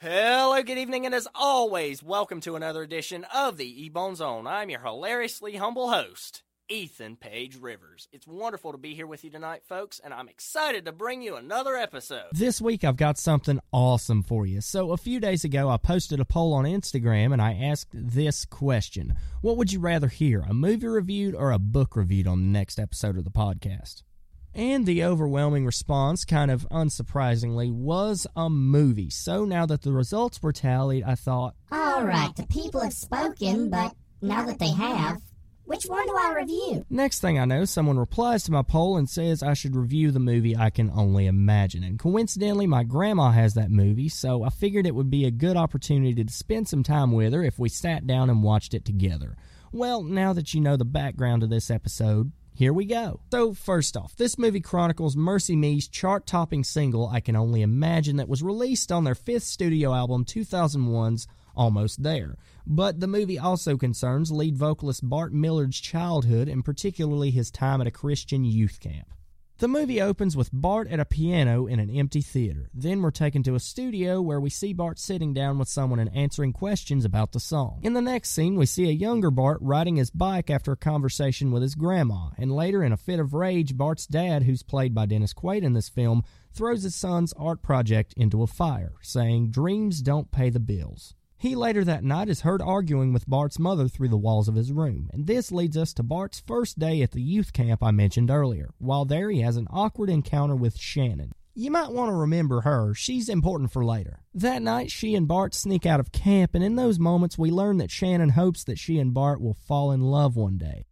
Hello, good evening, and as always, welcome to another edition of the Ebone Zone. I'm your hilariously humble host, Ethan Page Rivers. It's wonderful to be here with you tonight, folks, and I'm excited to bring you another episode. This week I've got something awesome for you. So, a few days ago, I posted a poll on Instagram and I asked this question What would you rather hear, a movie reviewed or a book reviewed on the next episode of the podcast? And the overwhelming response, kind of unsurprisingly, was a movie. So now that the results were tallied, I thought, All right, the people have spoken, but now that they have, which one do I review? Next thing I know, someone replies to my poll and says I should review the movie I Can Only Imagine. And coincidentally, my grandma has that movie, so I figured it would be a good opportunity to spend some time with her if we sat down and watched it together. Well, now that you know the background of this episode, here we go. So, first off, this movie chronicles MercyMe's chart topping single, I Can Only Imagine, that was released on their fifth studio album, 2001's Almost There. But the movie also concerns lead vocalist Bart Millard's childhood and particularly his time at a Christian youth camp. The movie opens with Bart at a piano in an empty theater. Then we're taken to a studio where we see Bart sitting down with someone and answering questions about the song. In the next scene, we see a younger Bart riding his bike after a conversation with his grandma. And later, in a fit of rage, Bart's dad, who's played by Dennis Quaid in this film, throws his son's art project into a fire, saying, Dreams don't pay the bills. He later that night is heard arguing with Bart's mother through the walls of his room, and this leads us to Bart's first day at the youth camp I mentioned earlier. While there, he has an awkward encounter with Shannon. You might want to remember her, she's important for later. That night, she and Bart sneak out of camp, and in those moments, we learn that Shannon hopes that she and Bart will fall in love one day.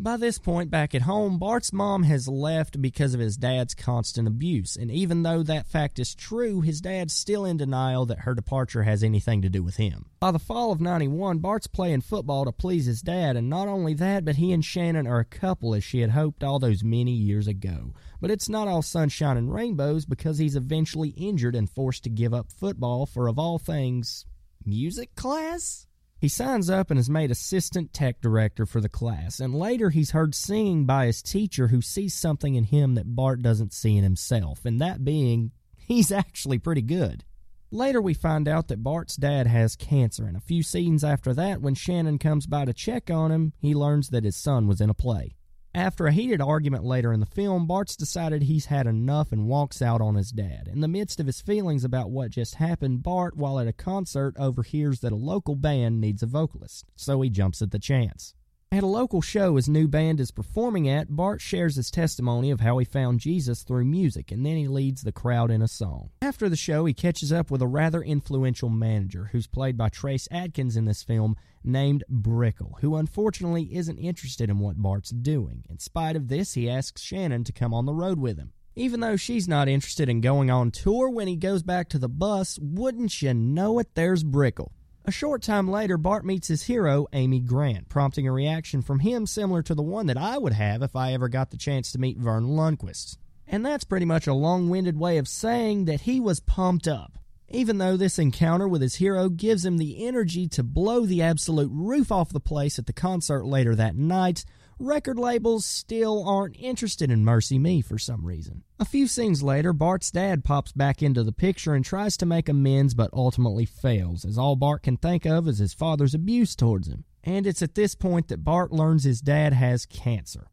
By this point, back at home, Bart's mom has left because of his dad's constant abuse, and even though that fact is true, his dad's still in denial that her departure has anything to do with him. By the fall of 91, Bart's playing football to please his dad, and not only that, but he and Shannon are a couple as she had hoped all those many years ago. But it's not all sunshine and rainbows because he's eventually injured and forced to give up football for, of all things, music class? He signs up and is made assistant tech director for the class, and later he's heard singing by his teacher who sees something in him that Bart doesn't see in himself, and that being, he's actually pretty good. Later, we find out that Bart's dad has cancer, and a few scenes after that, when Shannon comes by to check on him, he learns that his son was in a play. After a heated argument later in the film, Bart's decided he's had enough and walks out on his dad. In the midst of his feelings about what just happened, Bart, while at a concert, overhears that a local band needs a vocalist, so he jumps at the chance. At a local show his new band is performing at, Bart shares his testimony of how he found Jesus through music, and then he leads the crowd in a song. After the show, he catches up with a rather influential manager, who's played by Trace Adkins in this film, named Brickell, who unfortunately isn't interested in what Bart's doing. In spite of this, he asks Shannon to come on the road with him. Even though she's not interested in going on tour when he goes back to the bus, wouldn't you know it, there's Brickell. A short time later, Bart meets his hero, Amy Grant, prompting a reaction from him similar to the one that I would have if I ever got the chance to meet Verne Lundquist. And that's pretty much a long winded way of saying that he was pumped up. Even though this encounter with his hero gives him the energy to blow the absolute roof off the place at the concert later that night, record labels still aren't interested in MercyMe for some reason. A few scenes later, Bart's dad pops back into the picture and tries to make amends but ultimately fails, as all Bart can think of is his father's abuse towards him. And it's at this point that Bart learns his dad has cancer.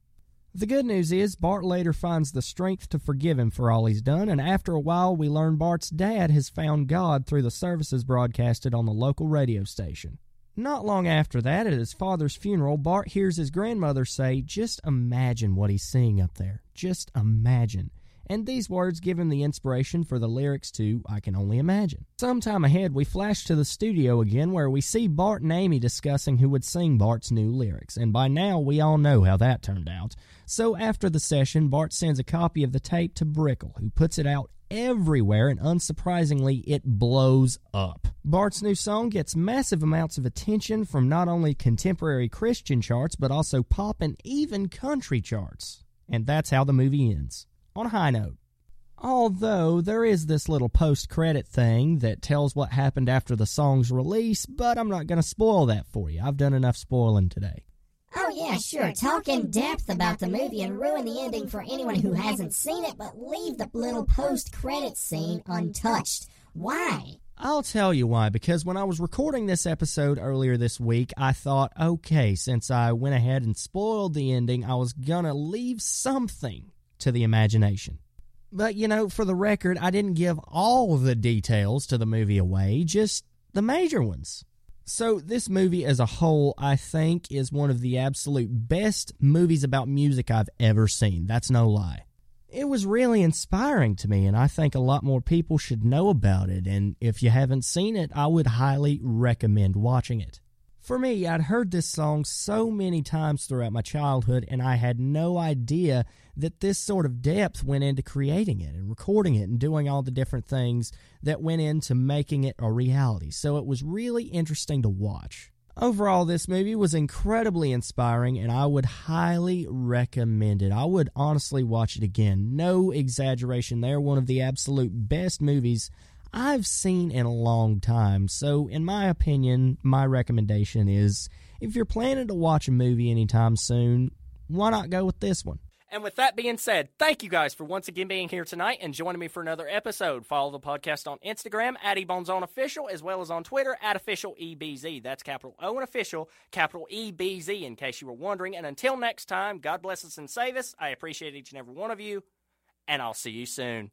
The good news is, Bart later finds the strength to forgive him for all he's done, and after a while, we learn Bart's dad has found God through the services broadcasted on the local radio station. Not long after that, at his father's funeral, Bart hears his grandmother say, Just imagine what he's seeing up there. Just imagine. And these words give him the inspiration for the lyrics to I Can Only Imagine. Sometime ahead, we flash to the studio again where we see Bart and Amy discussing who would sing Bart's new lyrics, and by now we all know how that turned out. So after the session, Bart sends a copy of the tape to Brickell, who puts it out everywhere, and unsurprisingly, it blows up. Bart's new song gets massive amounts of attention from not only contemporary Christian charts, but also pop and even country charts. And that's how the movie ends. On a high note. Although there is this little post credit thing that tells what happened after the song's release, but I'm not going to spoil that for you. I've done enough spoiling today. Yeah, sure. Talk in depth about the movie and ruin the ending for anyone who hasn't seen it, but leave the little post credit scene untouched. Why? I'll tell you why, because when I was recording this episode earlier this week, I thought, okay, since I went ahead and spoiled the ending, I was gonna leave something to the imagination. But, you know, for the record, I didn't give all the details to the movie away, just the major ones. So, this movie as a whole, I think, is one of the absolute best movies about music I've ever seen. That's no lie it was really inspiring to me, and I think a lot more people should know about it. And if you haven't seen it, I would highly recommend watching it. For me, I'd heard this song so many times throughout my childhood, and I had no idea that this sort of depth went into creating it and recording it and doing all the different things that went into making it a reality. So it was really interesting to watch. Overall, this movie was incredibly inspiring, and I would highly recommend it. I would honestly watch it again. No exaggeration there. One of the absolute best movies I've seen in a long time. So, in my opinion, my recommendation is if you're planning to watch a movie anytime soon, why not go with this one? And with that being said, thank you guys for once again being here tonight and joining me for another episode. Follow the podcast on Instagram at Official as well as on Twitter at EbZ. That's capital O and official, capital EBZ in case you were wondering. And until next time, God bless us and save us. I appreciate each and every one of you, and I'll see you soon.